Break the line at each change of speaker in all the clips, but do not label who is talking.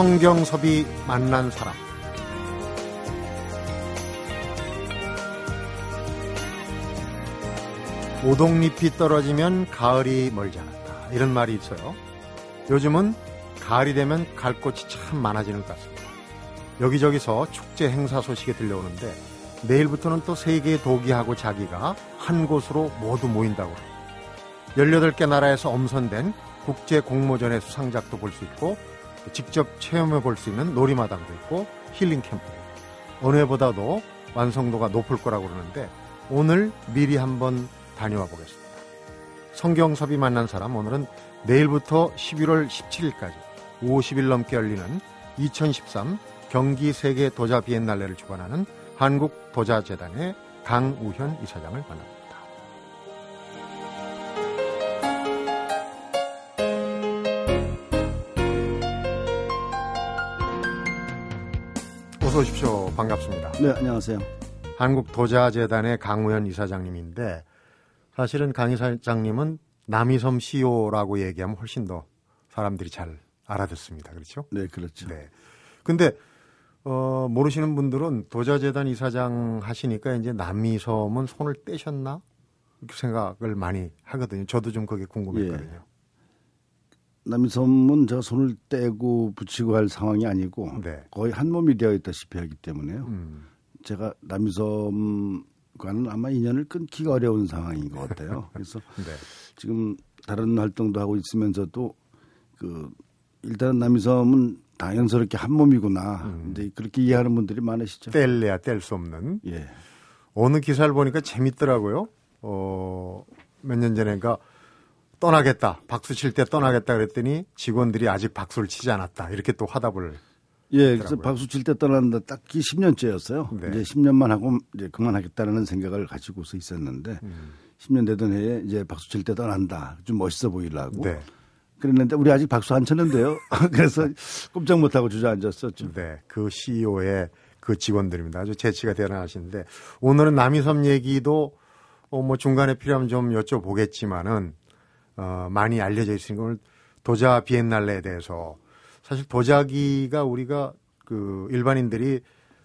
성경섭이 만난 사람. 오동잎이 떨어지면 가을이 멀지 않았다. 이런 말이 있어요. 요즘은 가을이 되면 갈 곳이 참 많아지는 것 같습니다. 여기저기서 축제 행사 소식이 들려오는데 내일부터는 또 세계의 도기하고 자기가 한 곳으로 모두 모인다고 합니다. 18개 나라에서 엄선된 국제 공모전의 수상작도 볼 수 있고 직접 체험해 볼 수 있는 놀이마당도 있고 힐링 캠프 어느 해보다도 완성도가 높을 거라고 그러는데 오늘 미리 한번 다녀와 보겠습니다. 성경섭이 만난 사람 오늘은 내일부터 11월 17일까지 50일 넘게 열리는 2013 경기 세계 도자 비엔날레를 주관하는 한국 도자재단의 강우현 이사장을 만납니다. 어서 오십시오. 반갑습니다.
네, 안녕하세요.
한국도자재단의 강우현 이사장님인데 사실은 강 이사장님은 남이섬 CEO라고 얘기하면 훨씬 더 사람들이 잘 알아듣습니다. 그렇죠?
네, 그렇죠.
네. 근데 어, 모르시는 분들은 도자재단 이사장 하시니까 이제 남이섬은 손을 떼셨나? 이렇게 생각을 많이 하거든요. 저도 좀 그게 궁금했거든요.
예. 남이섬은 저 손을 떼고 붙이고 할 상황이 아니고
네.
거의 한 몸이 되어 있다시피 하기 때문에요.
음,
제가 남이섬과는 아마 인연을 끊기가 어려운 상황인 것 같아요. 그래서
네.
지금 다른 활동도 하고 있으면서도 그 일단은 남이섬은 당연스럽게 한 몸이구나.
음.
이제 그렇게 이해하는 분들이 많으시죠.
뗄래야 뗄 수 없는
예.
어느 기사를 보니까 재밌더라고요. 어, 몇 년 전에 가 떠나겠다. 박수 칠 때 떠나겠다 그랬더니 직원들이 아직 박수를 치지 않았다. 이렇게 또 화답을
예, 그래서. 박수 칠 때 떠났는데 딱히 10년째였어요.
네.
이제 10년만 하고 이제 그만하겠다는 생각을 가지고서 있었는데
음.
10년 되던 해에 이제 박수 칠 때 떠난다. 좀 멋있어 보이려고.
네.
그랬는데 우리 아직 박수 안 쳤는데요. 그래서 꼼짝 못하고 주저앉았었죠.
네. 그 CEO의 그 직원들입니다. 아주 재치가 대단하신데 오늘은 남이섬 얘기도 어, 뭐 중간에 필요하면 좀 여쭤보겠지만은 어, 많이 알려져 있으니까 오늘 도자 비엔날레에 대해서 사실 도자기가 우리가 그 일반인들이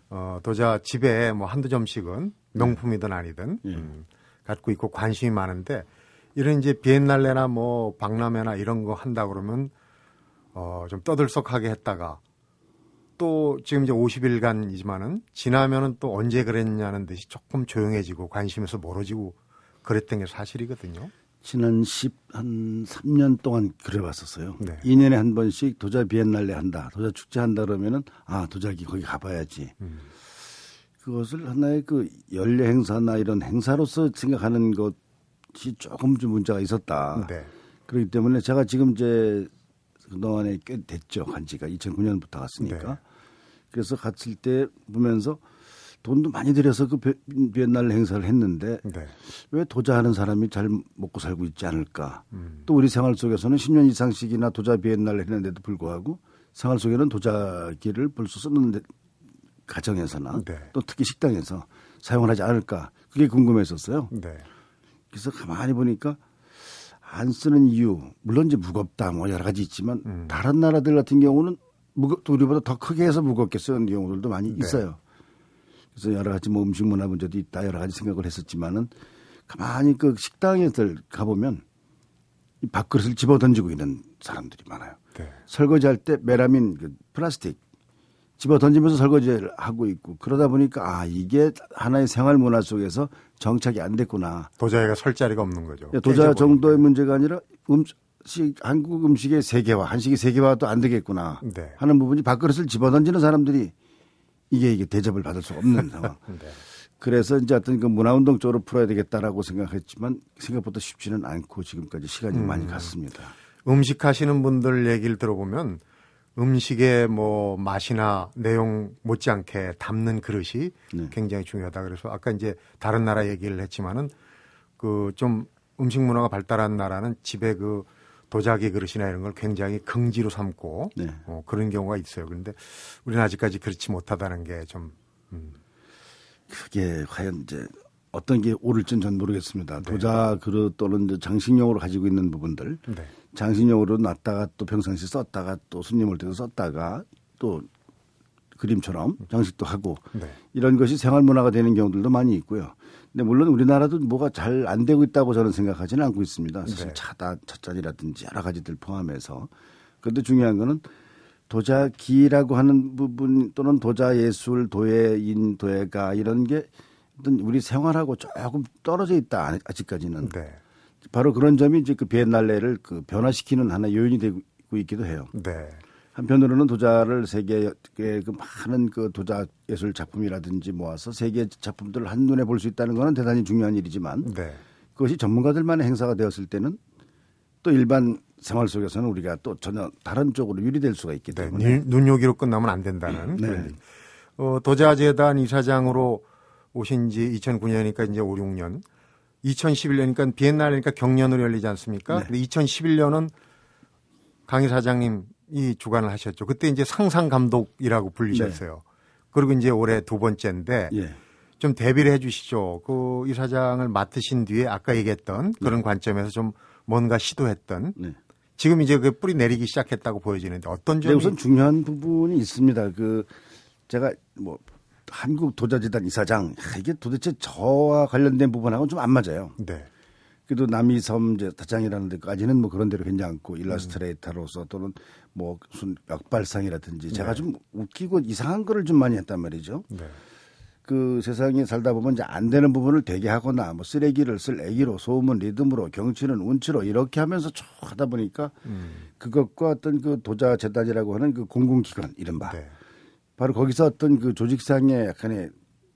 어, 도자 집에 뭐 한두 점씩은 명품이든 아니든
예.
음, 갖고 있고 관심이 많은데 이런 이제 비엔날레나 뭐 박람회나 이런 거 한다 그러면 어, 좀 떠들썩하게 했다가 또 지금 이제 50일간이지만은 지나면은 또 언제 그랬냐는 듯이 조금 조용해지고 관심에서 멀어지고 그랬던 게 사실이거든요.
지난 10, 한 3년 동안 그래왔었어요.
네.
2년에 한 번씩 도자 비엔날레 한다. 도자 축제 한다 그러면은 아, 도자기 거기 가봐야지.
음.
그것을 하나의 그 연례 행사나 이런 행사로서 생각하는 것이 조금 좀 문제가 있었다.
네.
그렇기 때문에 제가 지금 이제 그동안에 꽤 됐죠. 간 지가 2009년부터 갔으니까.
네.
그래서 갔을 때 보면서 돈도 많이 들여서 그 비- 비엔날 행사를 했는데
네.
왜 도자하는 사람이 잘 먹고 살고 있지 않을까.
음.
또 우리 생활 속에서는 10년 이상씩이나 도자 비엔날 했는데도 불구하고 생활 속에는 도자기를 볼수 쓰는 데- 가정에서나
네.
또 특히 식당에서 사용을 하지 않을까. 그게 궁금했었어요.
네.
그래서 가만히 보니까 안 쓰는 이유 물론 이제 무겁다 뭐 여러 가지 있지만
음.
다른 나라들 같은 경우는 무겁 또 우리보다 더 크게 해서 무겁게 쓰는 경우들도 많이
네.
있어요. 그래서 여러 가지 뭐 음식 문화 문제도 있다 여러 가지 생각을 했었지만은 가만히 그 식당에들 가보면 이 밥그릇을 집어 던지고 있는 사람들이 많아요.
네.
설거지할 때 메라민 그 플라스틱 집어 던지면서 설거지를 하고 있고 그러다 보니까 아 이게 하나의 생활 문화 속에서 정착이 안 됐구나.
도자기가 설 자리가 없는 거죠.
예, 도자. 정도의 문제가 아니라 음식 한국 음식의 세계화, 한식의 세계화도 안 되겠구나
네.
하는 부분이 밥그릇을 집어 던지는 사람들이 이게 이게 대접을 받을 수 없는 상황.
네.
그래서 이제 어떤 그 문화운동 쪽으로 풀어야 되겠다라고 생각했지만 생각보다 쉽지는 않고 지금까지 시간이
음.
많이 갔습니다.
음식 하시는 분들 얘기를 들어보면 음식의 뭐 맛이나 내용 못지않게 담는 그릇이
네.
굉장히 중요하다. 그래서 아까 이제 다른 나라 얘기를 했지만은 그 좀 음식 문화가 발달한 나라는 집에 그 도자기 그릇이나 이런 걸 굉장히 긍지로 삼고
네.
어, 그런 경우가 있어요. 그런데 우리는 아직까지 그렇지 못하다는 게좀
그게 과연 이제 어떤 게 옳을지는 전 모르겠습니다.
네.
도자 그릇 또는 장식용으로 가지고 있는 부분들
네.
장식용으로 놨다가 또 평상시 썼다가 또 손님 올 때도 썼다가 또 그림처럼 장식도 하고
네.
이런 것이 생활 문화가 되는 경우들도 많이 있고요. 근데 물론 우리나라도 뭐가 잘 안 되고 있다고 저는 생각하지는 않고 있습니다. 사실
네.
차다 차단이라든지 여러 가지들 포함해서. 그런데 중요한 거는 도자기라고 하는 부분 또는 도자 예술, 도예인, 도예가 이런 게 어떤 우리 생활하고 조금 떨어져 있다 아직까지는.
네.
바로 그런 점이 이제 그 비엔날레를 그 변화시키는 하나의 요인이 되고 있기도 해요.
네.
한편으로는 도자를 세계의 그 많은 그 도자 예술 작품이라든지 모아서 세계 작품들을 한눈에 볼 수 있다는 것은 대단히 중요한 일이지만
네.
그것이 전문가들만의 행사가 되었을 때는 또 일반 생활 속에서는 우리가 또 전혀 다른 쪽으로 유리될 수가 있기
네.
때문에
눈- 눈요기로 끝나면 안 된다는.
네.
어, 도자재단 이사장으로 오신 지 2009년이니까 이제 5, 6년. 2011년이니까 비엔날이니까 경년으로 열리지 않습니까?
네.
근데 2011년은 강 이사장님 이 주관을 하셨죠. 그때 이제 상상 감독이라고 불리셨어요. 그리고 이제 올해 두 번째인데
예.
좀 대비를 해 주시죠. 그 이사장을 맡으신 뒤에 아까 얘기했던 그런 관점에서 좀 뭔가 시도했던
네.
지금 이제 그 뿌리 내리기 시작했다고 보여지는데 어떤
근데
점이
우선 중요한 부분이 있습니다. 그 제가 뭐 한국 도자재단 이사장 야, 이게 도대체 저와 관련된 부분하고는 좀 안 맞아요.
네.
그래도 남이섬 이제 다장이라는 데까지는 뭐 그런 데로 괜찮고 일러스트레이터로서 또는 뭐 무슨 역발상이라든지 제가 좀 웃기고 이상한 거를 좀 많이 했단 말이죠.
네.
그 세상에 살다 보면 이제 안 되는 부분을 되게 하거나 뭐 쓰레기를 쓸 애기로 소음은 리듬으로 경치는 운치로 이렇게 하면서 쭉 하다 보니까
음.
그것과 어떤 그 도자 재단이라고 하는 그 공공기관 이른바
네.
바로 거기서 어떤 그 조직상의 약간의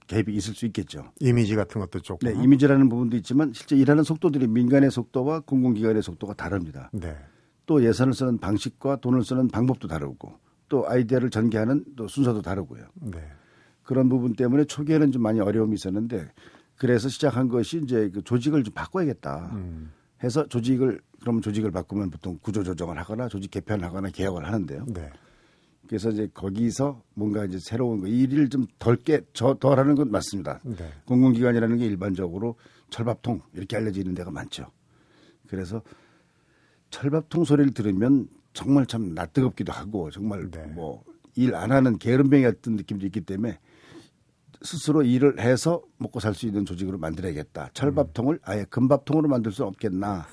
갭이 있을 수 있겠죠.
이미지 같은 것도 조금.
네, 이미지라는 부분도 있지만 실제 일하는 속도들이 민간의 속도와 공공기관의 속도가 다릅니다.
네.
또 예산을 쓰는 방식과 돈을 쓰는 방법도 다르고 또 아이디어를 전개하는 또 순서도 다르고요.
네.
그런 부분 때문에 초기에는 좀 많이 어려움이 있었는데 그래서 시작한 것이 이제 그 조직을 좀 바꿔야겠다
음.
해서 조직을 그러면 조직을 바꾸면 보통 구조 조정을 하거나 조직 개편을 하거나 개혁을 하는데요.
네.
그래서 이제 거기서 뭔가 이제 새로운 거 일을 좀 덜게 저 덜하는 건 맞습니다.
네.
공공기관이라는 게 일반적으로 철밥통 이렇게 알려져 있는 데가 많죠. 그래서 철밥통 소리를 들으면 정말 참 낯뜨겁기도 하고 정말
네.
뭐일 안 하는 게으름뱅이 같은 느낌도 있기 때문에 스스로 일을 해서 먹고 살 수 있는 조직으로 만들어야겠다. 철밥통을 아예 금밥통으로 만들 수 없겠나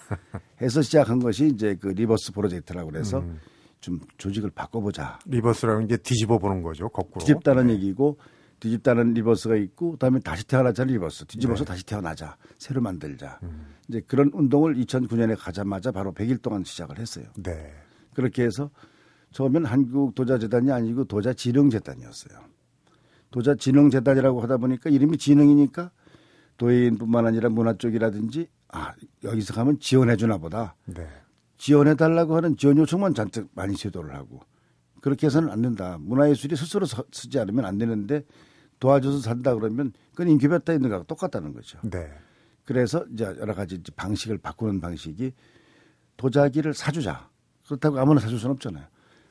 해서 시작한 것이 이제 그 reverse 프로젝트라고 그래서
음.
좀 조직을 바꿔보자.
reverse라는 이제 뒤집어 보는 거죠. 거꾸로.
뒤집다는
네.
얘기고 뒤집다는 reverse가 있고 그다음에 다시 태어나자는 rebirth 뒤집어서
네.
다시 태어나자 새로 만들자
음.
이제 그런 운동을 2009년에 가자마자 바로 100일 동안 시작을 했어요
네.
그렇게 해서 처음엔 한국 도자재단이 아니고 도자진흥재단이었어요 도자진흥재단이라고 하다 보니까 이름이 진흥이니까 도예인뿐만 아니라 문화 쪽이라든지 아 여기서 가면 지원해 주나 보다
네.
지원해 달라고 하는 지원 요청만 잔뜩 많이 제도를 하고 그렇게 해서는 안 된다. 문화예술이 스스로 서- 쓰지 않으면 안 되는데 도와줘서 산다 그러면 그건 인큐베이터 있는 거하고 똑같다는 거죠.
네.
그래서 이제 여러 가지 이제 방식을 바꾸는 방식이 도자기를 사주자. 그렇다고 아무나 사줄 수는 없잖아요.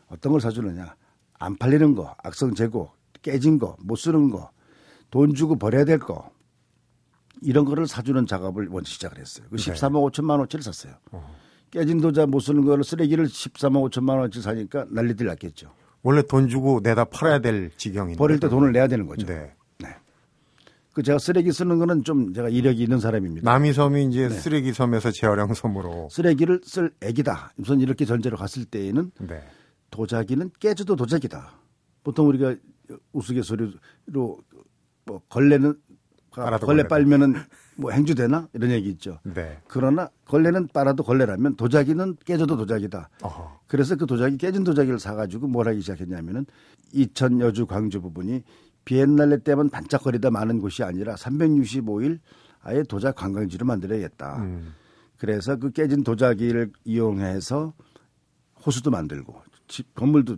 어떤 걸 사주느냐. 안 팔리는 거, 악성 재고, 깨진 거, 못 쓰는 거, 돈 주고 버려야 될 거. 이런 거를 사주는 작업을 먼저 시작을 했어요. 그
네.
13억 5천만 원치를 샀어요.
어.
깨진 도자 못 쓰는 거를 쓰레기를 13억 5천만 원치 사니까 난리들 났겠죠.
원래 돈 주고 내다 팔아야 될 지경인데.
버릴 때 돈을 내야 되는 거죠.
네.
그 제가 쓰레기 쓰는 거는 좀 제가 이력이 있는 사람입니다.
남이섬이 이제
네.
쓰레기 섬에서 재활용 섬으로.
쓰레기를 쓸 애기다. 우선 이렇게 전제로 갔을 때에는
네.
도자기는 깨져도 도자기다. 보통 우리가 우스갯소리로 뭐 걸레는 걸레. 빨면은 뭐 행주되나 이런 얘기 있죠.
네.
그러나 걸레는 빨아도 걸레라면 도자기는 깨져도 도자기다.
어허.
그래서 그 도자기 깨진 도자기를 사가지고 뭘 하기 시작했냐면은 이천 여주 광주 부분이 비엔날레 때만 반짝거리다 많은 곳이 아니라 365일 아예 도자 관광지로 만들어야겠다.
음.
그래서 그 깨진 도자기를 이용해서 호수도 만들고 집 건물도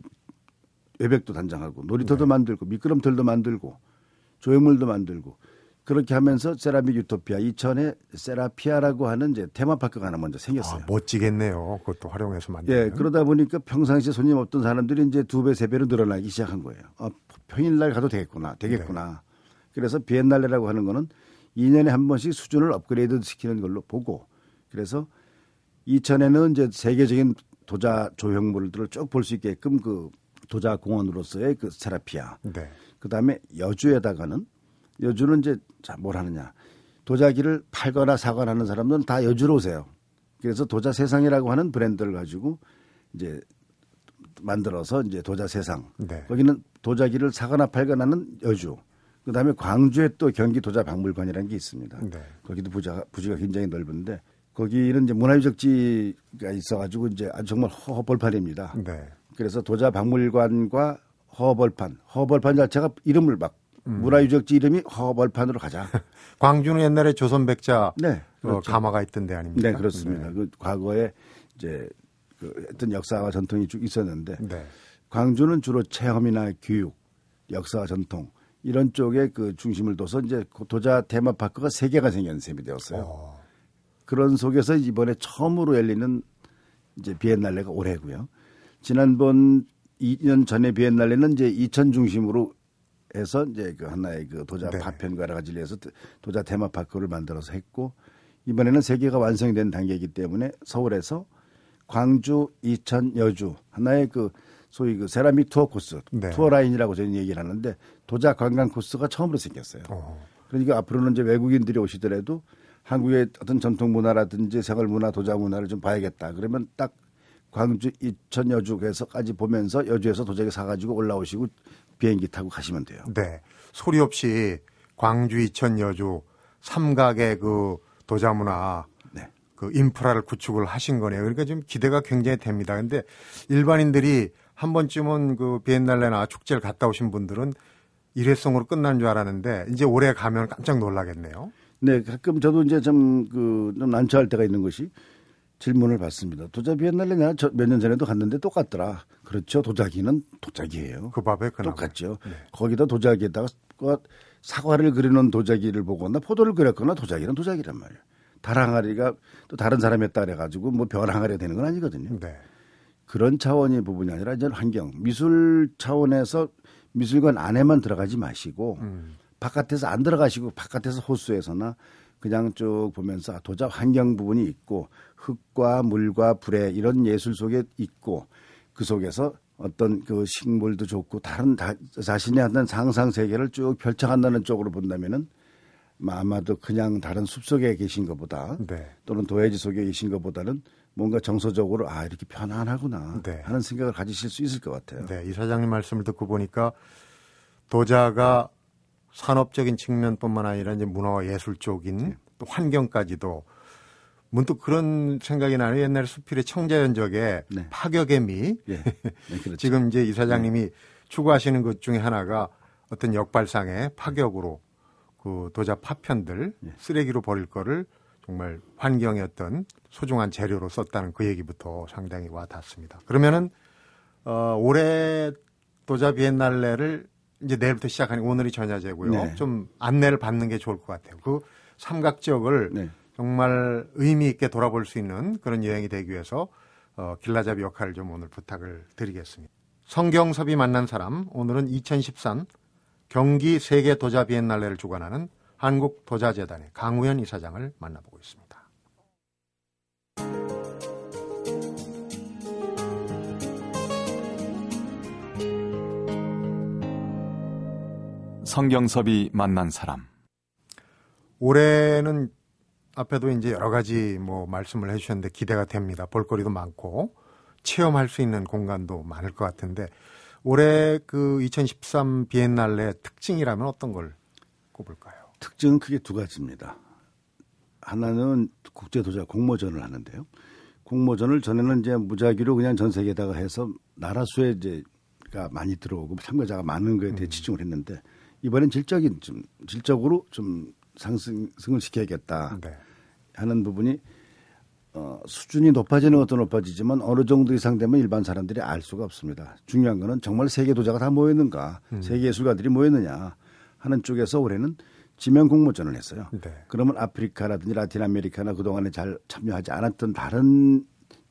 외벽도 단장하고 놀이터도
네.
만들고 미끄럼틀도 만들고 조형물도 만들고 그렇게 하면서 세라믹 유토피아 이천에 세라피아라고 하는 이제 테마파크가 하나 먼저 생겼어요.
아, 멋지겠네요. 그것도 활용해서 만들면.
예, 그러다 보니까 평상시에 손님 없던 사람들이 이제 두 배, 세 배로 늘어나기 시작한 거예요. 아, 평일날 가도 되겠구나, 되겠구나. 그래서 비엔날레라고 하는 거는 2년에 한 번씩 수준을 업그레이드 시키는 걸로 보고 그래서 2000에는 이제 세계적인 도자 조형물들을 쭉 볼 수 있게끔 그 도자 공원으로서의 그 세라피아.
네.
그다음에 여주에다가는 여주는 이제 자 뭘 하느냐. 도자기를 팔거나 사거나 하는 사람들은 다 여주로 오세요. 그래서 도자 세상이라고 하는 브랜드를 가지고 이제 만들어서 이제 도자 세상.
네.
거기는 도자기를 사거나 팔거나 하는 여주. 그 다음에 광주에 또 경기 도자 박물관이라는 게 있습니다.
네.
거기도 부자, 부지가 굉장히 넓은데 거기는 이제 문화유적지가 있어가지고 이제 아주 정말 허벌판입니다.
네.
그래서 도자 박물관과 허벌판, 허벌판 자체가 이름을 막
음.
문화 유적지 이름이 허벌판으로 가자.
광주는 옛날에 조선 백자
네,
어,
그렇죠.
가마가 있던 데 아닙니까?
네, 그렇습니다. 그 과거에 이제 그 어떤 역사와 전통이 쭉 있었는데
네. 네.
광주는 주로 체험이나 교육, 역사와 전통 이런 쪽에 그 중심을 둬서 이제 그 도자 테마파크가 세 개가 생긴 셈이 되었어요.
어,
그런 속에서 이번에 처음으로 열리는 이제 비엔날레가 올해고요. 지난번 2년 전에 비엔날레는 이제 2천 중심으로 해서 이제 그 하나의 그 도자
네.
파편과 여러 가지를 해서 도자 테마 파크를 만들어서 했고 이번에는 세 개가 완성이 된 단계이기 때문에 서울에서 광주, 이천, 여주 하나의 그 소위 그 세라믹 투어 코스,
네.
투어 라인이라고 저희는 얘기를 하는데 도자 관광 코스가 처음으로 생겼어요.
어,
그러니까 앞으로는 이제 외국인들이 오시더라도 한국의 어떤 전통 문화라든지 생활 문화, 도자 문화를 좀 봐야겠다. 그러면 딱 광주, 이천, 여주에서까지 보면서 여주에서 도자기 사가지고 올라오시고 비행기 타고 가시면 돼요.
네. 소리 없이 광주, 이천, 여주 삼각의 그 도자 문화
네.
그 인프라를 구축을 하신 거네요. 그러니까 지금 기대가 굉장히 됩니다. 근데 일반인들이 한 번쯤은 그 비엔날레나 축제를 갔다 오신 분들은 일회성으로 끝난 줄 알았는데 이제 올해 가면 깜짝 놀라겠네요.
네, 가끔 저도 이제 좀, 그, 좀 난처할 때가 있는 것이 질문을 받습니다. 도자 비엔날레 내가 몇 년 전에도 갔는데 똑같더라. 그렇죠. 도자기는 도자기예요.
그 밥에 그나마.
똑같죠.
네.
거기다 도자기에다가 그 사과를 그리는 도자기를 보거나 포도를 그렸거나 도자기는 도자기란 말이에요. 달항아리가 또 다른 사람이 했다 그래가지고 뭐 별항아리가 되는 건 아니거든요.
네.
그런 차원의 부분이 아니라 이제 환경, 미술 차원에서 미술관 안에만 들어가지 마시고
음.
바깥에서 안 들어가시고 바깥에서 호수에서나 그냥 쭉 보면서 아, 도자 환경 부분이 있고 흙과 물과 불에 이런 예술 속에 있고 그 속에서 어떤 그 식물도 좋고 다른 다, 자신의 어떤 상상 세계를 쭉 펼쳐간다는 쪽으로 본다면은 아마도 그냥 다른 숲 속에 계신 것보다
네.
또는 도해지 속에 계신 것보다는 뭔가 정서적으로 아 이렇게 편안하구나
네.
하는 생각을 가지실 수 있을 것 같아요.
네, 이 사장님 말씀을 듣고 보니까 도자가 산업적인 측면뿐만 아니라 이제 문화와 예술 쪽인
네.
또 환경까지도 문득 그런 생각이 나요. 옛날에 수필의 청자연적의
네.
파격의 미.
예, 네, 그렇죠.
지금 이제 이 사장님이 추구하시는 것 중에 하나가 어떤 역발상의 파격으로 그 도자 파편들
예.
쓰레기로 버릴 거를 정말 환경의 어떤 소중한 재료로 썼다는 그 얘기부터 상당히 와 닿습니다. 그러면은 어, 올해 도자 비엔날레를 이제 내일부터 시작하니 오늘이 전야제고요.
네.
좀 안내를 받는 게 좋을 것 같아요. 그 삼각 지역을
네.
정말 의미 있게 돌아볼 수 있는 그런 여행이 되기 위해서 어, 길라잡이 역할을 좀 오늘 부탁을 드리겠습니다. 성경섭이 만난 사람 오늘은 2013 경기 세계 도자 비엔날레를 주관하는 한국 도자재단의 강우현 이사장을 만나보고 있습니다.
성경섭이 만난 사람.
올해는 앞에도 이제 여러 가지 뭐 말씀을 해주셨는데 기대가 됩니다. 볼거리도 많고 체험할 수 있는 공간도 많을 것 같은데 올해 그 2013 비엔날레 특징이라면 어떤 걸 꼽을까요?
특징은 크게 두 가지입니다. 하나는 국제 도자 공모전을 하는데요. 공모전을 전에는 이제 무작위로 그냥 전 세계에다가 해서 나라 수에 이제가 많이 들어오고 참가자가 많은 거에 대해 치중을 했는데 이번엔 질적인 좀 질적으로 좀 상승을 시켜야겠다
네.
하는 부분이 어, 수준이 높아지는 것도 높아지지만 어느 정도 이상 되면 일반 사람들이 알 수가 없습니다. 중요한 거는 정말 세계 도자가 다 모였는가, 세계 예술가들이 모였느냐 하는 쪽에서 올해는 지명 공모전을 했어요.
네.
그러면 아프리카라든지 라틴 아메리카나 그동안에 잘 참여하지 않았던 다른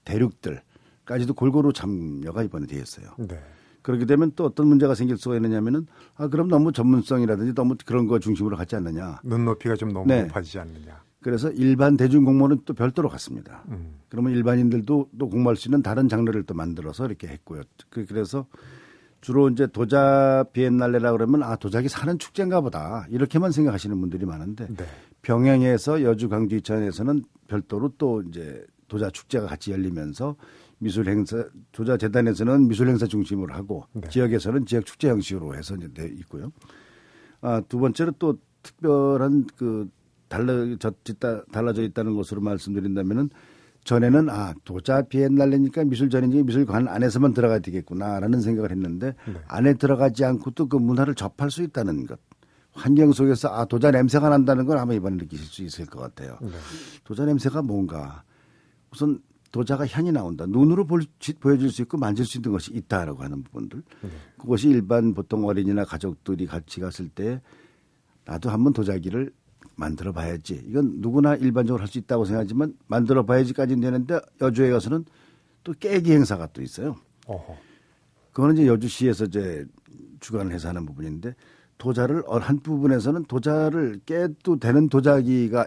대륙들까지도 골고루 참여가 이번에 되었어요.
네.
그렇게 되면 또 어떤 문제가 생길 수가 있느냐면은 아 그럼 너무 전문성이라든지 너무 그런 거 중심으로 갔지 않느냐.
눈높이가 좀 너무
네.
높아지지 않느냐.
그래서 일반 대중 공모는 또 별도로 갔습니다.
음.
그러면 일반인들도 또 공부할 수 있는 다른 장르를 또 만들어서 이렇게 했고요. 그- 그래서 주로 이제 도자 비엔날레라 그러면 아 도자기 사는 축제인가 보다 이렇게만 생각하시는 분들이 많은데
네.
병양에서 여주 광주 이천에서는 별도로 또 이제 도자 축제가 같이 열리면서 미술 행사 도자 재단에서는 미술 행사 중심으로 하고
네.
지역에서는 지역 축제 형식으로 해서 이제 돼 있고요. 아, 두 번째로 또 특별한 그 달라져 있다 달라져 있다는 것으로 말씀드린다면은 전에는 아 도자 비엔날레니까 미술전이니 미술관 안에서만 들어가야 되겠구나라는 생각을 했는데
네.
안에 들어가지 않고 또그 문화를 접할 수 있다는 것 환경 속에서 아 도자 냄새가 난다는 걸 아마 이번에 느끼실 수 있을 것 같아요.
네.
도자 냄새가 뭔가 우선 도자가 향이 나온다. 눈으로 볼, 지- 보여줄 수 있고 만질 수 있는 것이 있다라고 하는 부분들. 그것이 일반 보통 어린이나 가족들이 같이 갔을 때 나도 한번 도자기를 만들어 봐야지. 이건 누구나 일반적으로 할 수 있다고 생각하지만 만들어 봐야지까지는 되는데 여주에 가서는 또 깨기 행사가 또 있어요.
어허.
그거는 이제 여주시에서 이제 주관을 해서 하는 부분인데 도자를 어, 한 부분에서는 도자를 깨도 되는 도자기가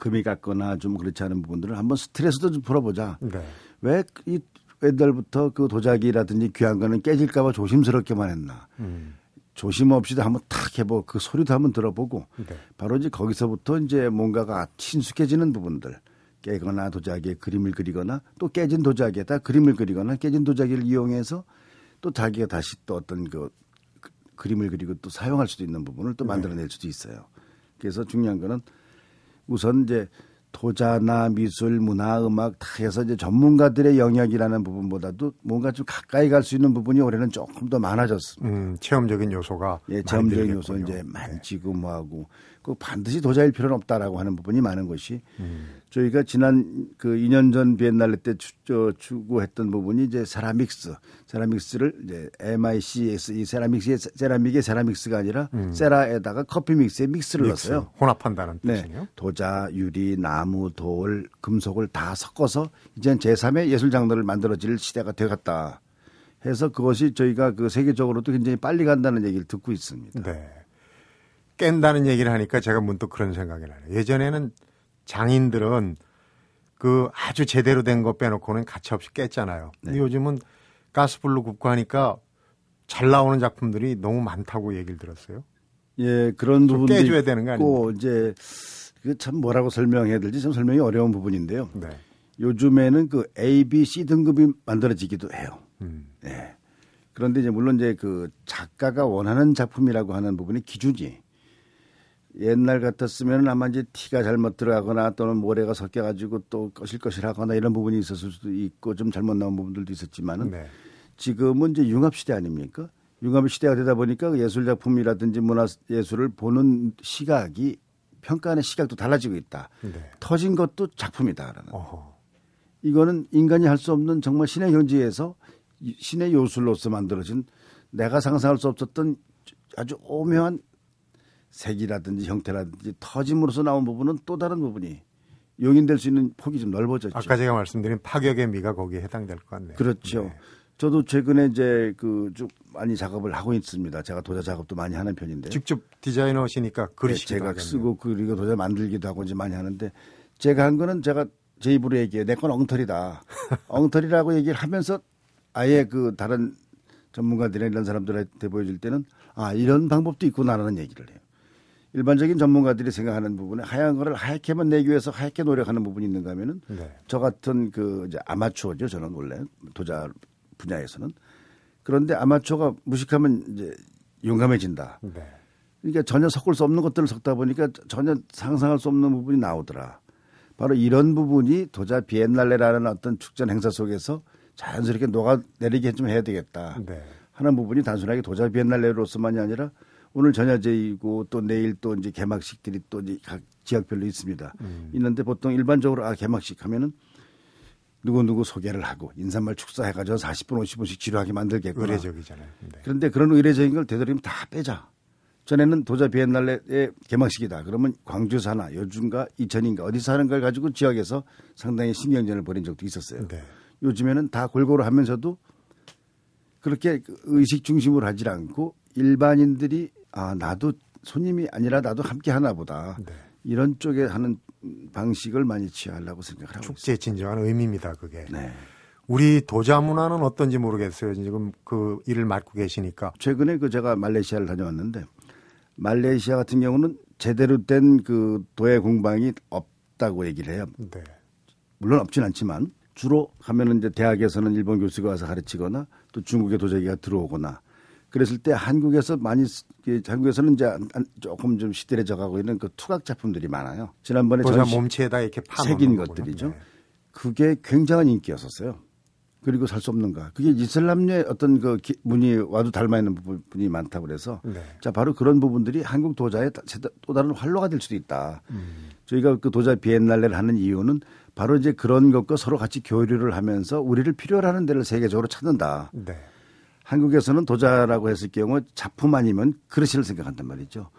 금이 갔거나 좀 그렇지 않은 부분들을 한번 스트레스도 좀 풀어보자.
네.
왜이 애들부터 그 도자기라든지 귀한 거는 깨질까봐 조심스럽게만 했나.
음.
조심 없이도 한번 탁 해보고 그 소리도 한번 들어보고
네.
바로 이제 거기서부터 이제 뭔가가 친숙해지는 부분들 깨거나 도자기에 그림을 그리거나 또 깨진 도자기에다 그림을 그리거나 깨진 도자기를 이용해서 또 자기가 다시 또 어떤 그 그- 그림을 그리고 또 사용할 수도 있는 부분을 또 만들어낼 수도 있어요. 그래서 중요한 거는 우선 이제 도자나 미술, 문화, 음악 다 해서 이제 전문가들의 영역이라는 부분보다도 뭔가 좀 가까이 갈 수 있는 부분이 올해는 조금 더 많아졌습니다.
음, 체험적인 요소가
예, 체험적인 요소. 이제 만지고 뭐하고 그 반드시 도자일 필요는 없다라고 하는 부분이 많은 것이 저희가 지난 그 2년 전 비엔날레 때 추, 저, 추구했던 부분이 이제 세라믹스, 세라믹스를 이제 MICS 이 세라믹스의 세라믹의 세라믹스가 아니라 세라에다가 커피 믹스에 믹스를
믹스,
넣었어요.
혼합한다는
네.
뜻이네요.
도자, 유리, 나무, 돌, 금속을 다 섞어서 이젠 제3의 예술 장르를 만들어질 시대가 되었다. 해서 그것이 저희가 그 세계적으로도 굉장히 빨리 간다는 얘기를 듣고 있습니다.
네. 깬다는 얘기를 하니까 제가 문득 그런 생각이 나요. 예전에는 장인들은 그 아주 제대로 된 거 빼놓고는 가차없이 깼잖아요.
네.
근데 요즘은 가스불로 굽고 하니까 잘 나오는 작품들이 너무 많다고 얘기를 들었어요.
예, 그런
좀
부분도
깨줘야 되는 거
있고 이제 그 참 뭐라고 설명해야 될지 참 설명이 어려운 부분인데요.
네.
요즘에는 그 A, B, C 등급이 만들어지기도 해요.
음.
예. 그런데 이제 물론 이제 그 작가가 원하는 작품이라고 하는 부분이 기준이 옛날 같았으면 아마 이제 티가 잘못 들어가거나 또는 모래가 섞여가지고 또 거실거실하거나 이런 부분이 있었을 수도 있고 좀 잘못 나온 부분들도 있었지만은
네.
지금은 이제 융합 시대 아닙니까? 융합 시대가 되다 보니까 그 예술 작품이라든지 문화 예술을 보는 시각이 평가하는 시각도 달라지고 있다.
네.
터진 것도 작품이다라는.
어허.
이거는 인간이 할 수 없는 정말 신의 경지에서 이 신의 요술로서 만들어진 내가 상상할 수 없었던 아주 오묘한 색이라든지 형태라든지 터짐으로서 나온 부분은 또 다른 부분이 용인될 수 있는 폭이 좀 넓어졌죠.
아까 제가 말씀드린 파격의 미가 거기에 해당될 것 같네요.
그렇죠.
네.
저도 최근에 이제 그 쭉 많이 작업을 하고 있습니다. 제가 도자 작업도 많이 하는 편인데.
직접 디자이너시니까
네,
그리시기도
제가
하겠네요.
쓰고 그리고 도자 만들기도 하고 이제 많이 하는데 제가 한 거는 제가 제 입으로 얘기해요. 내건 엉터리다. 엉터리라고 얘기를 하면서 아예 그 다른 전문가들이나 이런 사람들한테 보여줄 때는 아 이런 방법도 있구나라는 얘기를 해요. 일반적인 전문가들이 생각하는 부분에 하얀 거를 하얗게만 내기 위해서 하얗게 노력하는 부분이 있는가 하면은
네.
저 같은 그 이제 아마추어죠. 저는 원래 도자 분야에서는 그런데 아마추어가 무식하면 이제 용감해진다.
네.
그러니까 전혀 섞을 수 없는 것들을 섞다 보니까 전혀 상상할 수 없는 부분이 나오더라. 바로 이런 부분이 도자 비엔날레라는 어떤 축전 행사 속에서 자연스럽게 녹아내리게 좀 해야 되겠다
네.
하는 부분이 단순하게 도자 비엔날레로서만이 아니라 오늘 전야제이고 또 내일 또 이제 개막식들이 또 이제 각 지역별로 있습니다.
음.
있는데 보통 일반적으로 아 개막식 하면은 누구누구 소개를 하고 인사말 축사해가지고 40분 50분씩 지루하게 만들겠구나.
의례적이잖아요. 네.
그런데 그런 의례적인 걸 되도록이면 다 빼자. 전에는 도자 비엔날레의 개막식이다. 그러면 광주 사나 여중가 이천인가 어디서 하는 걸 가지고 지역에서 상당히 신경전을 벌인 적도 있었어요.
네.
요즘에는 다 골고루 하면서도 그렇게 그 의식 중심으로 하지 않고 일반인들이 아 나도 손님이 아니라 나도 함께 하나 보다.
네.
이런 쪽에 하는 방식을 많이 취하려고 생각을 하고.
축제의 진정한 의미입니다. 그게.
네.
우리 도자 문화는 어떤지 모르겠어요. 지금 그 일을 맡고 계시니까.
최근에 그 제가 말레이시아를 다녀왔는데 말레이시아 같은 경우는 제대로 된 그 도예 공방이 없다고 얘기를 해요.
네.
물론 없진 않지만 주로 가면은 이제 대학에서는 일본 교수가 와서 가르치거나 또 중국의 도자기가 들어오거나 그랬을 때 한국에서 많이 쓰- 그 한국에서는 이제 조금 좀 시들해져 가고 있는 그 투각 작품들이 많아요. 지난번에 전시
몸체에다 이렇게 파
새긴 것들이죠.
네.
그게 굉장한 인기였었어요. 그리고 살 수 없는가. 그게 이슬람의 어떤 그 기- 문이 와도 닮아 있는 부분이 많다고 그래서
네.
자 바로 그런 부분들이 한국 도자의 또 다른 활로가 될 수도 있다.
음.
저희가 그 도자 비엔날레를 하는 이유는 바로 이제 그런 것과 서로 같이 교류를 하면서 우리를 필요로 하는 데를 세계적으로 찾는다.
네.
한국에서는 도자라고 했을 경우 작품 아니면 그릇을 생각한단 말이죠.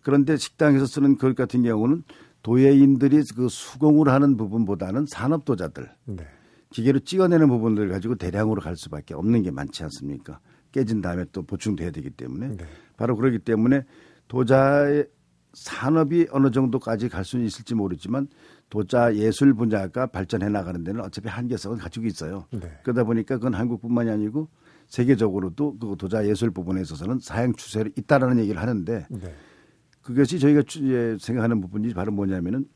그런데 식당에서 쓰는 그릇 같은 경우는 도예인들이 그 수공을 하는 부분보다는 산업 도자들,
네.
기계로 찍어내는 부분들 가지고 대량으로 갈 수밖에 없는 게 많지 않습니까? 깨진 다음에 또 보충돼야 되기 때문에
네.
바로 그러기 때문에 도자의 산업이 어느 정도까지 갈 수는 있을지 모르지만 도자 예술 분야가 발전해 나가는 데는 어차피 한계성을 가지고 있어요.
네.
그러다 보니까 그건 한국뿐만이 아니고 세계적으로도 그 도자 예술 부분에 있어서는 사양 추세로 있다라는 얘기를 하는데
네.
그것이 저희가 추- 예, 생각하는 부분이 바로 뭐냐면은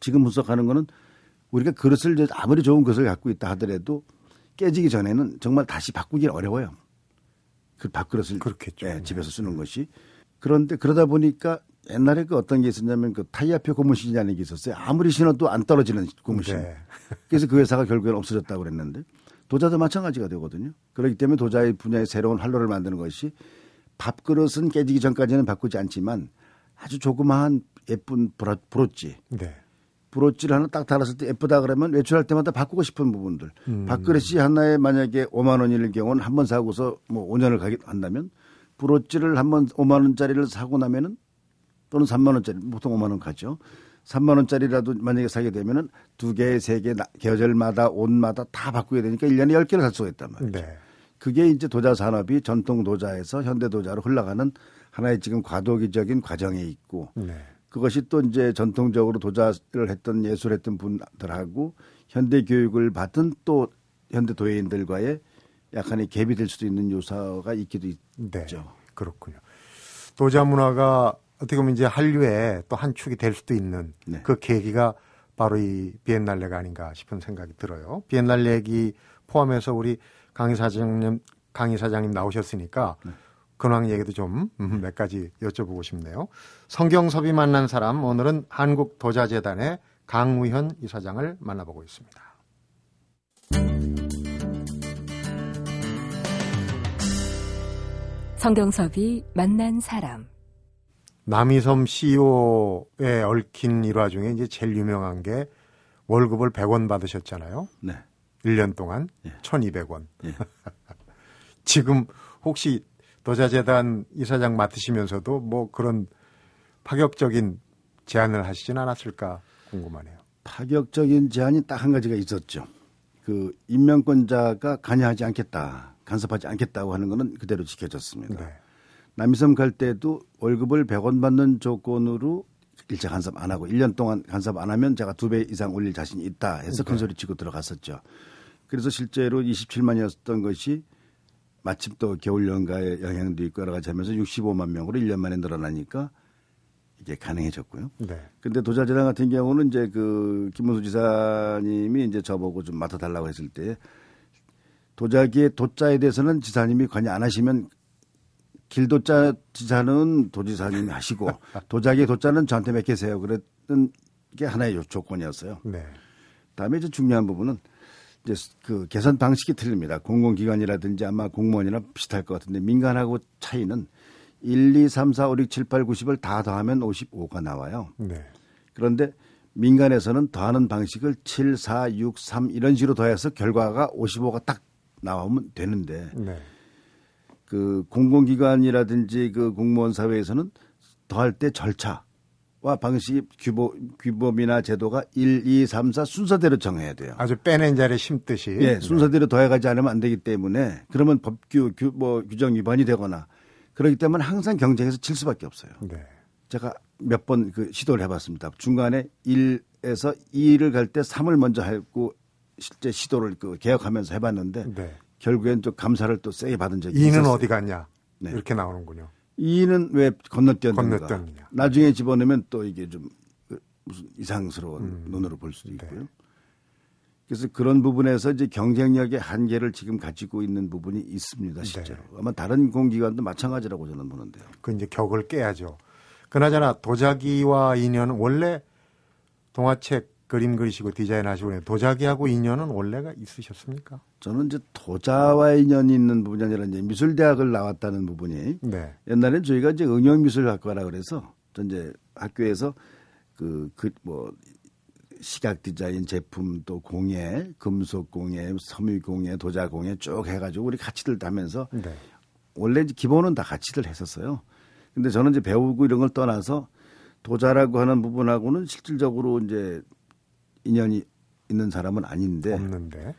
지금 분석하는 거는 우리가 그릇을 아무리 좋은 그릇을 갖고 있다 하더라도 깨지기 전에는 정말 다시 바꾸기 어려워요. 그 밥그릇을
그렇겠죠.
예, 집에서 쓰는 것이 그런데 그러다 보니까 옛날에 그 어떤 게 있었냐면 그 타이아표 고무신이라는 게 있었어요. 아무리 신어도 안 떨어지는 고무신.
네.
그래서 그 회사가 결국엔 없어졌다고 그랬는데 도자도 마찬가지가 되거든요. 그렇기 때문에 도자의 분야의 새로운 활로를 만드는 것이 밥그릇은 깨지기 전까지는 바꾸지 않지만 아주 조그마한 예쁜 브로치
네.
브로치를 하나 딱 달았을 때 예쁘다 그러면 외출할 때마다 바꾸고 싶은 부분들. 밥그릇이 하나에 만약에 5만 원일 경우는 한 번 사고서 뭐 5년을 가게 한다면 브로치를 한 번 5만 원짜리를 사고 나면은 또는 3만 원짜리 보통 5만 원 가죠. 3만 원짜리라도 만약에 사게 되면은 두 개, 세 개, 나- 계절마다 옷마다 다 바꾸게 되니까 1년에 10개를 살 수가 있단 말이에요.
네.
그게 이제 도자 산업이 전통 도자에서 현대 도자로 흘러가는 하나의 지금 과도기적인 과정에 있고
네.
그것이 또 이제 전통적으로 도자를 했던 예술했던 분들하고 현대 교육을 받은 또 현대 도예인들과의 약간의 갭이 될 수도 있는 요소가 있기도
네.
있죠.
그렇군요. 도자 문화가 어떻게 보면 이제 한류의 또 한 축이 될 수도 있는
네.
그 계기가 바로 이 비엔날레가 아닌가 싶은 생각이 들어요. 비엔날레 얘기 포함해서 우리 강희 사장님, 강희 사장님 나오셨으니까
네.
근황 얘기도 좀 몇 가지 여쭤보고 싶네요. 성경섭이 만난 사람 오늘은 한국 도자재단의 강우현 이사장을 만나보고 있습니다.
성경섭이 만난 사람.
남이섬 CEO에 얽힌 일화 중에 이제 제일 유명한 게 월급을 100원 받으셨잖아요.
네.
1년 동안
예.
1,200원.
예.
지금 혹시 도자재단 이사장 맡으시면서도 뭐 그런 파격적인 제안을 하시진 않았을까 궁금하네요.
파격적인 제안이 딱 한 가지가 있었죠. 그 임명권자가 관여하지 않겠다, 간섭하지 않겠다고 하는 거는 그대로 지켜졌습니다.
네.
남이섬 갈 때도 월급을 100원 받는 조건으로 일자 간섭 안 하고 1년 동안 간섭 안 하면 제가 두 배 이상 올릴 자신이 있다 해서 큰 소리 치고 들어갔었죠. 그래서 실제로 27만이었던 것이 마침 또 겨울 연가의 영향도 있고 여러 가지 하면서 65만 명으로 1년 만에 늘어나니까 이게 가능해졌고요.
네.
근데 도자재단 같은 경우는 이제 그 김문수 지사님이 이제 저보고 좀 맡아달라고 했을 때 도자기의 도자에 대해서는 지사님이 관여 안 하시면 길도자 지사는 도지사님이 하시고 도자기의 도자는 저한테 맡기세요. 그랬던 게 하나의 요- 조건이었어요.
네.
다음에 이제 중요한 부분은 이제 그 계산 방식이 틀립니다. 공공기관이라든지 아마 공무원이나 비슷할 것 같은데 민간하고 차이는 1, 2, 3, 4, 5, 6, 7, 8, 90을 다 더하면 55가 나와요.
네.
그런데 민간에서는 더하는 방식을 7, 4, 6, 3 이런 식으로 더해서 결과가 55가 딱 나오면 되는데
네.
그 공공기관이라든지 그 공무원 사회에서는 더할 때 절차와 방식 규범, 규범이나 제도가 1, 2, 3, 4 순서대로 정해야 돼요.
아주 빼낸 자리에 심듯이.
예, 순서대로 더해가지 않으면 안 되기 때문에 그러면 법규 규, 뭐 규정 위반이 되거나 그렇기 때문에 항상 경쟁에서 질 수밖에 없어요.
네.
제가 몇 번 그 시도를 해봤습니다. 중간에 1에서 2를 갈 때 3을 먼저 하고 실제 시도를 그 개혁하면서 해봤는데
네.
결국엔 또 감사를 또 세게 받은 적이
이는
있었어요.
어디 갔냐?
네.
이렇게 나오는군요.
이는 왜 건너뛰었는가?
건너뛰었느냐.
나중에 집어넣으면 또 이게 좀그 무슨 이상스러운
음.
눈으로 볼 수도
네.
있고요. 그래서 그런 부분에서 이제 경쟁력의 한계를 지금 가지고 있는 부분이 있습니다,
네.
실제로. 아마 다른 공기관도 마찬가지라고 저는 보는데요.
그 이제 격을 깨야죠. 그나저나 도자기와 인연은 원래 동화책 그림 그리시고 디자인하시고. 도자기하고 인연은 원래가 있으셨습니까?
저는 이제 도자와의 인연이 있는 부분이 아니라 이제 미술대학을 나왔다는 부분이
네.
옛날엔 저희가 이제 응용미술학과라 그래서 전 이제 학교에서 그, 그, 뭐, 시각 디자인 제품 또 공예, 금속 공예, 섬유 공예, 도자 공예 쭉 해가지고 우리 같이들 하면서
네.
원래 기본은 다 같이들 했었어요. 근데 저는 이제 배우고 이런 걸 떠나서 도자라고 하는 부분하고는 실질적으로 이제 인연이 있는 사람은 아닌데
없는데.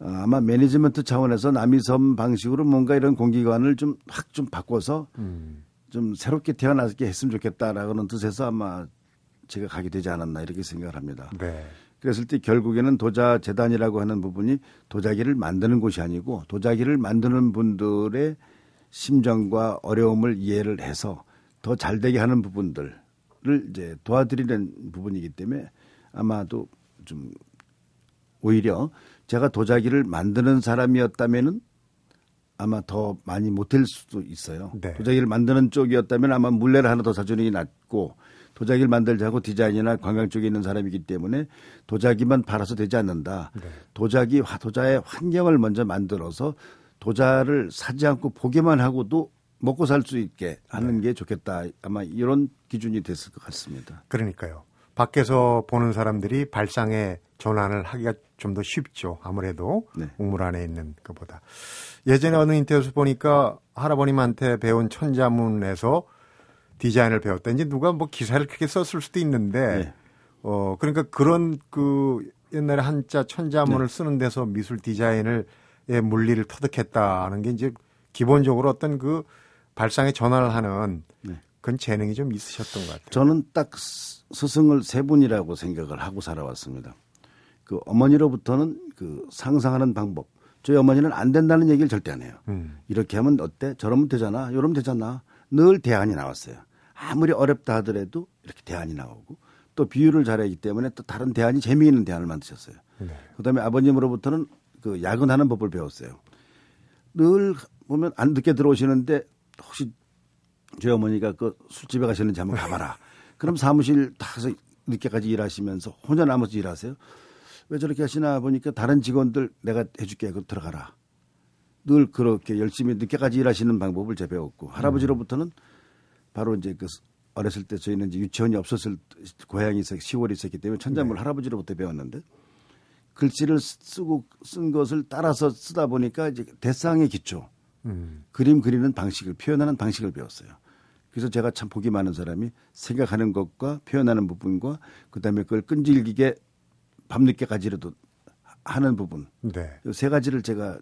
어, 아마 매니지먼트 차원에서 남이섬 방식으로 뭔가 이런 공기관을 좀 확 좀 바꿔서
음.
좀 새롭게 태어나게 했으면 좋겠다라고는 뜻에서 아마 제가 가게 되지 않았나 이렇게 생각을 합니다.
네.
그랬을 때 결국에는 도자 재단이라고 하는 부분이 도자기를 만드는 곳이 아니고 도자기를 만드는 분들의 심정과 어려움을 이해를 해서 더 잘 되게 하는 부분들을 이제 도와드리는 부분이기 때문에 아마도 좀 오히려 제가 도자기를 만드는 사람이었다면은 아마 더 많이 못할 수도 있어요.
네.
도자기를 만드는 쪽이었다면 아마 물레를 하나 더 사주는 게 낫고 도자기를 만들자고 디자인이나 관광 쪽에 있는 사람이기 때문에 도자기만 팔아서 되지 않는다.
네.
도자기 화- 도자의 환경을 먼저 만들어서 도자를 사지 않고 보기만 하고도 먹고 살 수 있게 하는
네.
게 좋겠다. 아마 이런 기준이 됐을 것 같습니다.
그러니까요. 밖에서 보는 사람들이 발상의 전환을 하기가 좀 더 쉽죠. 아무래도
네.
우물 안에 있는 것보다. 예전에 어느 인터뷰에서 보니까 할아버님한테 배운 천자문에서 디자인을 배웠다. 이제 누가 뭐 기사를 크게 썼을 수도 있는데,
네.
어, 그러니까 그런 그 옛날에 한자 천자문을 쓰는 데서 미술 디자인을, 의 물리를 터득했다는 게 이제 기본적으로 어떤 그 발상의 전환을 하는
네.
그런 재능이 좀 있으셨던 것 같아요.
저는 딱 스- 스승을 세 분이라고 생각을 하고 살아왔습니다. 그 어머니로부터는 그 상상하는 방법. 저희 어머니는 안 된다는 얘기를 절대 안 해요.
음.
이렇게 하면 어때? 저러면 되잖아. 이러면 되잖아. 늘 대안이 나왔어요. 아무리 어렵다 하더라도 이렇게 대안이 나오고 또 비유를 잘하기 때문에 또 다른 대안이 재미있는 대안을 만드셨어요.
네.
그다음에 아버님으로부터는 그 야근하는 법을 배웠어요. 늘 보면 안 늦게 들어오시는데 혹시 저희 어머니가 그 술집에 가시는지 한번 가봐라. 그럼 사무실 다서 늦게까지 일하시면서 혼자 남아서 일하세요. 왜 저렇게 하시나 보니까 다른 직원들 내가 해줄게. 그 들어가라. 늘 그렇게 열심히 늦게까지 일하시는 방법을 제가 배웠고 할아버지로부터는 바로 이제 그 어렸을 때 저희는 이제 유치원이 없었을 때 고향이 있어 시골이 있었기 때문에 천자물 할아버지로부터 배웠는데 글씨를 쓰고 쓴 것을 따라서 쓰다 보니까 이제 대상의 기초
음.
그림 그리는 방식을 표현하는 방식을 배웠어요. 그래서 제가 참 복이 많은 사람이 생각하는 것과 표현하는 부분과 그다음에 그걸 끈질기게 밤늦게까지라도 하는 부분
네.
이세 가지를 제가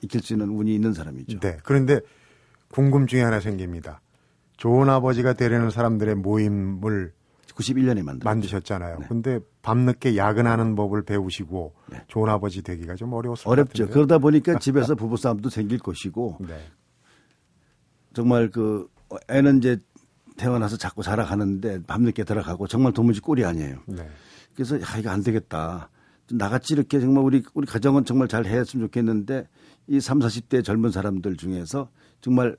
익힐 수 있는 운이 있는 사람이죠.
네. 그런데 궁금증이 하나 생깁니다. 좋은 아버지가 되려는 사람들의 모임을
91년에 만들
만드셨잖아요.
네.
근데 밤늦게 야근하는 법을 배우시고
네.
좋은 아버지 되기가 좀 어려웠을 것
어렵죠.
같은데요.
그러다 보니까 집에서 부부싸움도 생길 것이고
네.
정말 그 애는 이제 태어나서 자꾸 자라가는데 밤늦게 들어가고 정말 도무지 꼴이 아니에요.
네.
그래서 야 이거 안 되겠다. 좀 나같이 이렇게 정말 우리 우리 가정은 정말 잘 했으면 좋겠는데 이 3, 40대 젊은 사람들 중에서 정말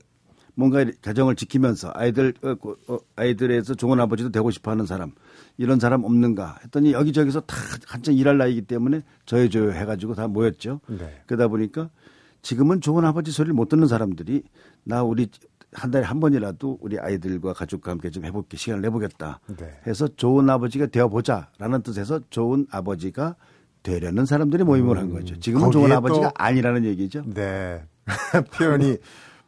뭔가 이 가정을 지키면서 아이들 어, 그, 어, 아이들에서 좋은 아버지도 되고 싶어하는 사람 이런 사람 없는가 했더니 여기저기서 다 한창 일할 나이기 때문에 저해줘요 해가지고 다 모였죠.
네.
그러다 보니까 지금은 좋은 아버지 소리를 못 듣는 사람들이 나 우리 한 달에 한 번이라도 우리 아이들과 가족과 함께 좀 해볼게 시간을 내보겠다
네.
해서 좋은 아버지가 되어보자라는 뜻에서 좋은 아버지가 되려는 사람들이 모임을 한 거죠. 지금은
음,
좋은
또-
아버지가 아니라는 얘기죠.
네. 표현이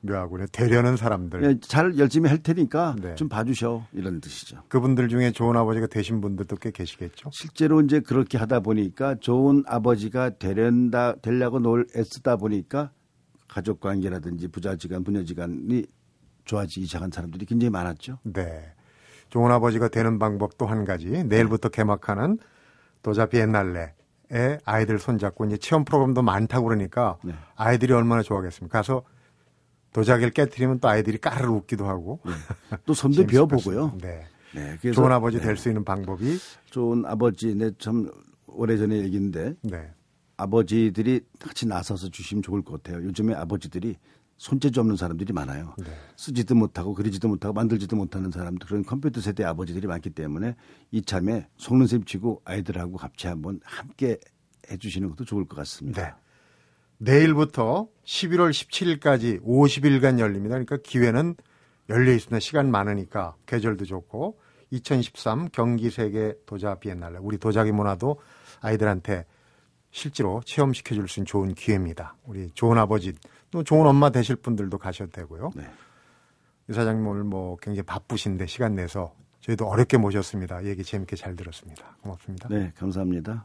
묘하군요. 되려는 사람들.
예, 잘 열심히 할 테니까
네.
좀 봐주셔 이런 뜻이죠.
그분들 중에 좋은 아버지가 되신 분들도 꽤 계시겠죠.
실제로 이제 그렇게 하다 보니까 좋은 아버지가 되련다 되려고 놀 애쓰다 보니까 가족 관계라든지 부자지간 부녀지간이 좋아지기 시작한 사람들이 굉장히 많았죠.
네. 좋은 아버지가 되는 방법 또 한 가지. 내일부터 개막하는 도자 비엔날레에 아이들 손잡고 이제 체험 프로그램도 많다고 그러니까
네.
아이들이 얼마나 좋아하겠습니까? 가서 도자기를 깨뜨리면 또 아이들이 까르르 웃기도 하고
또 손도 배워보고요.
네.
네, 그래서
좋은 아버지
네,
될수 있는 방법이
좋은 아버지, 내참 오래전에 얘기인데
네.
아버지들이 같이 나서서 주시면 좋을 것 같아요. 요즘에 아버지들이 손재주 없는 사람들이 많아요.
네.
쓰지도 못하고 그리지도 못하고 만들지도 못하는 사람들 그런 컴퓨터 세대 아버지들이 많기 때문에 이참에 속는 셈 치고 아이들하고 같이 한번 함께 해주시는 것도 좋을 것 같습니다.
네. 내일부터 11월 17일까지 50일간 열립니다. 그러니까 기회는 열려 있습니다. 시간 많으니까 계절도 좋고 2013 경기 세계 도자 비엔날레 우리 도자기 문화도 아이들한테 실제로 체험시켜 줄 수 있는 좋은 기회입니다. 우리 좋은 아버지 또 좋은 엄마 되실 분들도 가셔도 되고요.
네.
이 사장님 오늘 뭐 굉장히 바쁘신데 시간 내서 저희도 어렵게 모셨습니다. 얘기 재밌게 잘 들었습니다. 고맙습니다.
네, 감사합니다.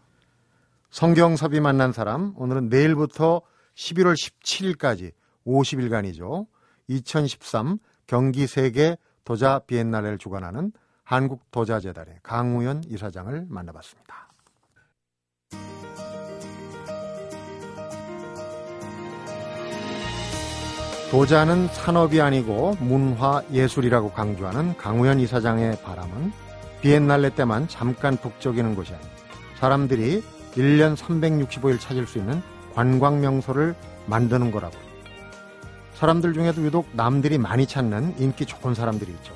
성경섭이 만난 사람 오늘은 내일부터 11월 17일까지 50일간이죠. 2013 경기 세계 도자 비엔날레를 주관하는 한국 도자재단의 강우현 이사장을 만나봤습니다. 도자는 산업이 아니고 문화 예술이라고 강조하는 강우현 이사장의 바람은 비엔날레 때만 잠깐 북적이는 것이 아닙니다. 사람들이 1년 365일 찾을 수 있는 관광 명소를 만드는 거라고. 사람들 중에도 유독 남들이 많이 찾는 인기 좋은 사람들이 있죠.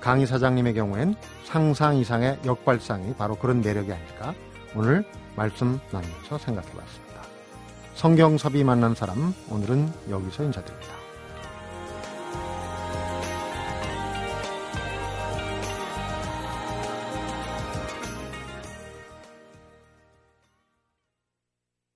강 이사장님의 경우엔 상상 이상의 역발상이 바로 그런 매력이 아닐까 오늘 말씀 나누면서 생각해 봤습니다. 성경섭이 만난 사람 오늘은 여기서 인사드립니다.